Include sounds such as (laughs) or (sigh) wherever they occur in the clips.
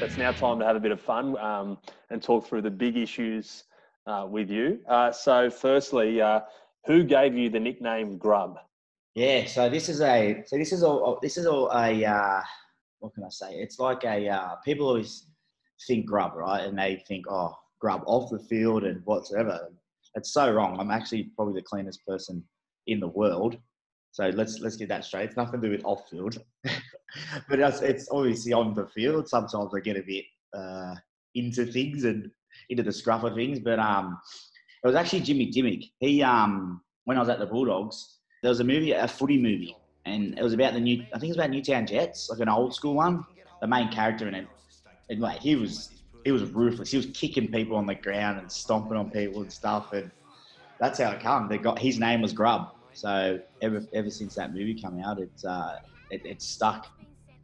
It's now time to have a bit of fun um, and talk through the big issues uh, with you. Uh, so, firstly, uh, who gave you the nickname Grub? Yeah, so this is a so this is all this is all a uh, what can I say? It's like a uh, people always think grub, right? And they think, oh, grub off the field and whatsoever. It's so wrong. I'm actually probably the cleanest person in the world. So let's let's get that straight. It's nothing to do with off field, (laughs) but it's, it's, obviously on the field. Sometimes I get a bit uh, into things and into the scruff of things. But um, it was actually Jimmy Dimmick. He um, when I was at the Bulldogs, there was a movie, a footy movie, and it was about the new. I think it was about Newtown Jets, like an old school one. The main character in it, and like he was he was ruthless. He was kicking people on the ground and stomping on people and stuff. And that's how it come. They got his name was Grub. So ever ever since that movie came out, it's uh, it, it's stuck.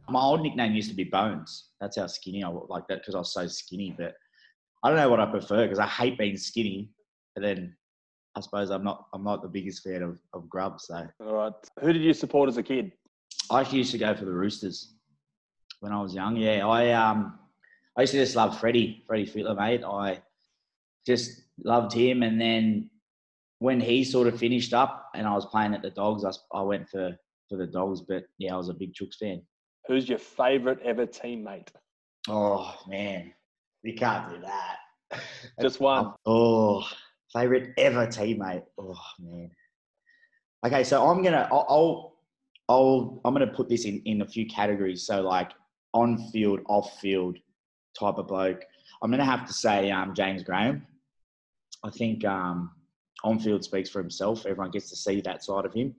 My old nickname used to be Bones. That's how skinny I was like that because I was so skinny. But I don't know what I prefer because I hate being skinny. But then I suppose I'm not I'm not the biggest fan of, of Grub. So all right, who did you support as a kid? I used to go for the Roosters when I was young. Yeah, I um I used to just love Freddie, Freddie Fittler, mate. I just loved him. And then when he sort of finished up and I was playing at the Dogs, I, I went for, for the Dogs. But yeah, I was a big Chooks fan. Who's your favourite ever teammate? Oh, man. You can't do that. (laughs) Just one. Oh, favorite ever teammate. Oh man. Okay, so I'm gonna I'll, I'll I'll I'm gonna put this in in a few categories. So like on field, off field, type of bloke. I'm going to have to say um, James Graham. I think um, on field speaks for himself. Everyone gets to see that side of him.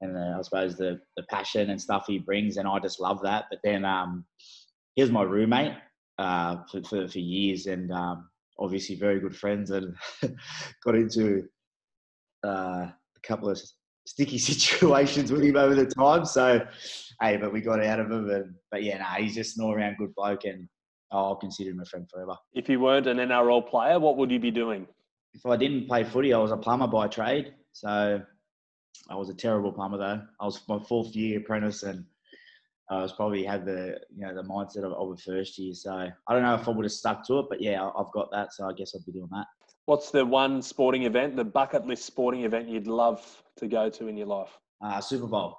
And uh, I suppose the, the passion and stuff he brings, and I just love that. But then um, he was my roommate uh, for, for, for, years, and um, obviously very good friends, and (laughs) got into uh, a couple of sticky (laughs) situations with him over the time. So, hey, but we got out of him. And, but yeah, nah, he's just an all around good bloke, and I'll consider him a friend forever. If you weren't an NRL player, what would you be doing? If I didn't play footy, I was a plumber by trade. So I was a terrible plumber though. I was my fourth year apprentice and I was probably had the you know the mindset of, of a first year. So I don't know if I would have stuck to it, but yeah, I've got that. So I guess I'd be doing that. What's the one sporting event, the bucket list sporting event you'd love to go to in your life? Uh, Super Bowl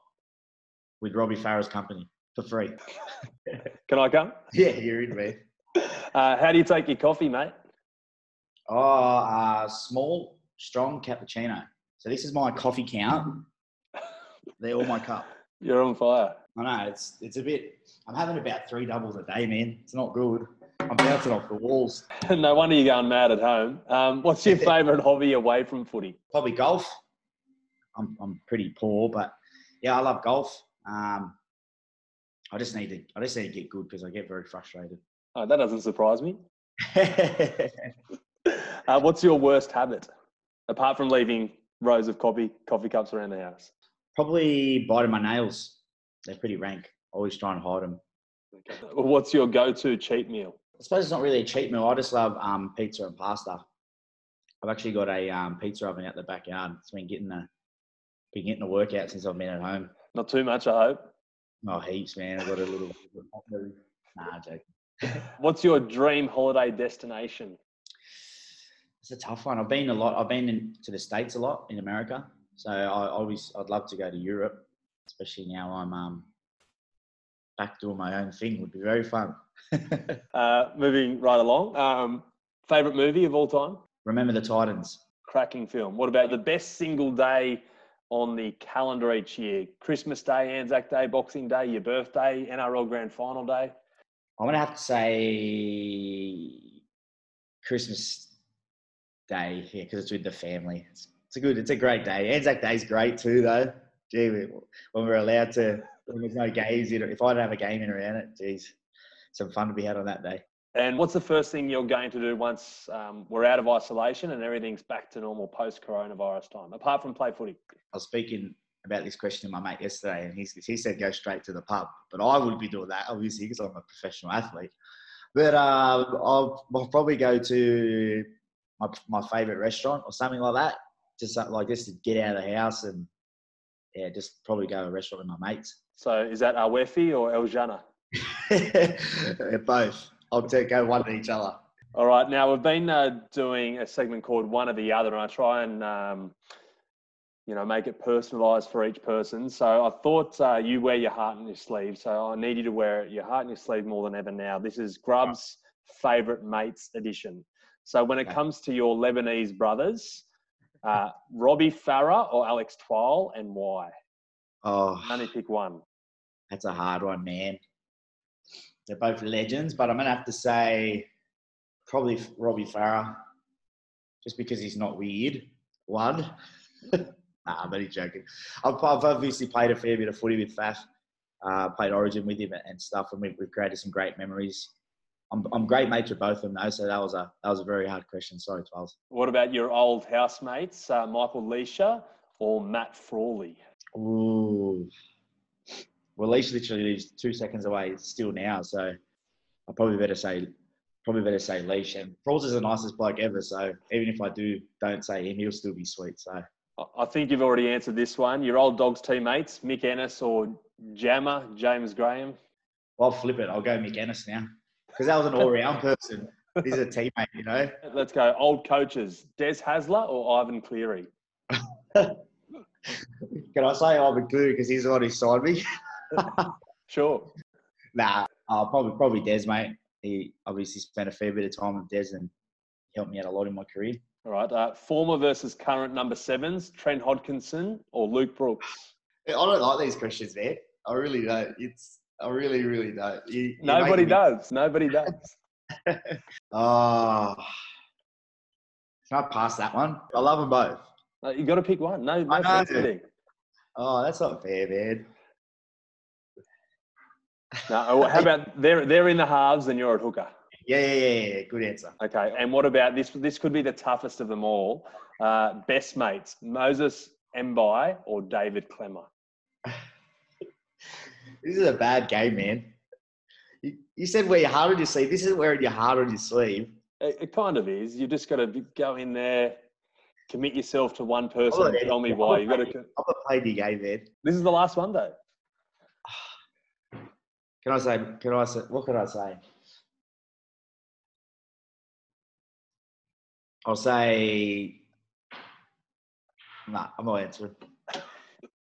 with Robbie Farah's company for free. (laughs) Can I come? (laughs) Yeah, you're in, me. Uh, how do you take your coffee, mate? Oh, uh, small, strong cappuccino. So this is my coffee count. They're all my cup. You're on fire. I know it's it's a bit. I'm having about three doubles a day, man. It's not good. I'm bouncing off the walls. (laughs) no wonder you're going mad at home. Um, what's your (laughs) favourite hobby away from footy? Probably golf. I'm I'm pretty poor, but yeah, I love golf. Um, I just need to I just need to get good because I get very frustrated. Oh, that doesn't surprise me. (laughs) uh, what's your worst habit, apart from leaving rows of coffee coffee cups around the house? Probably biting my nails. They're pretty rank. Always try and hide them. Okay. What's your go-to cheat meal? I suppose it's not really a cheat meal. I just love um, pizza and pasta. I've actually got a um, pizza oven out the backyard. It's been getting a been getting a workout since I've been at home. Not too much, I hope. Oh, heaps, man. I've got a little. nah, joking. What's your dream holiday destination? It's a tough one. I've been a lot. I've been in, to the states a lot in America, so I always I'd love to go to Europe, especially now I'm um, back doing my own thing. Would be very fun. (laughs) uh, moving right along. Um, favorite movie of all time? Remember the Titans. Cracking film. What about the best single day on the calendar each year? Christmas Day, Anzac Day, Boxing Day, your birthday, NRL Grand Final Day? I'm going to have to say Christmas Day, here because it's with the family. It's, it's, a good, it's a great day. Anzac Day's great too, though. Gee, when we're allowed to, when there's no games, if I don't have a game in around it, geez, some fun to be had on that day. And what's the first thing you're going to do once um, we're out of isolation and everything's back to normal post coronavirus time, apart from play footy? I was speaking about this question to my mate yesterday, and he, he said go straight to the pub. But I would be doing that, obviously, because I'm a professional athlete. But uh, I'll, I'll, probably go to my, my favourite restaurant or something like that, just like just to get out of the house and yeah, just probably go to a restaurant with my mates. So is that Awefi or El Jannah? (laughs) Both. I'll take, go one to each other. All right. Now we've been uh, doing a segment called "One or the Other," and I try and um, you know make it personalised for each person. So I thought uh, you wear your heart on your sleeve, so I need you to wear your heart on your sleeve more than ever now. This is Grub's favourite mates edition. So when it comes to your Lebanese brothers, uh, Robbie Farah or Alex Twal, and why? Oh, Only pick one. that's a hard one, man. They're both legends, but I'm gonna have to say probably Robbie Farah, just because he's not weird. One. (laughs) nah, I'm only joking. I've, I've obviously played a fair bit of footy with Faf. Uh, played Origin with him and stuff, and we've, we've created some great memories. I'm, I'm great mates with both of them though, so that was a that was a very hard question. Sorry, Twelve. What about your old housemates, uh, Michael Lichaa or Matt Frawley? Ooh. Well, Leash literally lives two seconds away still now, so I probably better say probably better say Leash. And Prawls is the nicest bloke ever, so even if I do don't say him, he'll still be sweet. So I- think you've already answered this one. Your old Dogs teammates, Mick Ennis or Jammer, James Graham. I'll flip it. I'll go Mick Ennis now because that was an all-round person. He's a teammate, you know. (laughs) Let's go. Old coaches, Des Hasler or Ivan Cleary? (laughs) Can I say Ivan Cleary because he's the one who signed me? (laughs) Sure. Nah, uh, probably probably Des, mate. He obviously spent a fair bit of time with Des and helped me out a lot in my career. All right. Uh, former versus current number sevens, Trent Hodkinson or Luke Brooks? I don't like these questions, man. I really don't. It's I really, really don't. You, Nobody me- does. Nobody does. Oh, (laughs) can I pass that one? I love them both. Uh, you got to pick one. No, no I know. Oh, that's not fair, man. No, how about they're they're in the halves and you're at hooker? Yeah, yeah, yeah, yeah. Good answer. Okay. And what about this? This could be the toughest of them all. Uh, best mates, Moses Mbye or David Klemmer? This is a bad game, man. You, you said wear your heart on your sleeve. This isn't wearing your heart on your sleeve. It, it kind of is. You just got to go in there, commit yourself to one person, and tell me why. You got to. I'm playing your game, man. This is the last one though. (sighs) Can I say? Can I say? What can I say? I'll say. Nah, I'm not answering.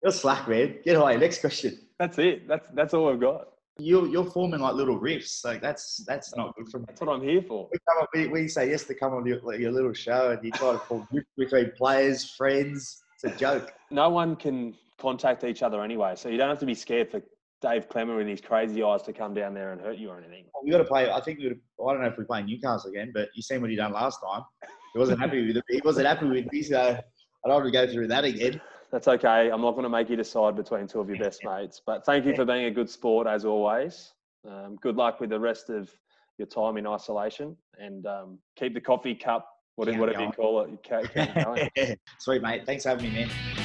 You're slack, man. Get away. Next question. That's it. That's that's all I've got. You're you're forming like little riffs. Like that's that's not good for me. That's what I'm here for. We, come up, we, we say yes to come on your, your little show, and you try to form (laughs) riffs between players, friends. It's a joke. No one can contact each other anyway, so you don't have to be scared for Dave Klemmer with his crazy eyes to come down there and hurt you or anything. We got to play. I think we. I don't know if we play Newcastle again, but you seen what he done last time. He wasn't happy with it. He wasn't happy with me, so uh, I don't want to go through that again. That's okay. I'm not going to make you decide between two of your best (laughs) mates. But thank you for being a good sport as always. Um, good luck with the rest of your time in isolation and um, keep the coffee cup, whatever, whatever you call it, keep going. (laughs) Sweet mate. Thanks for having me, man.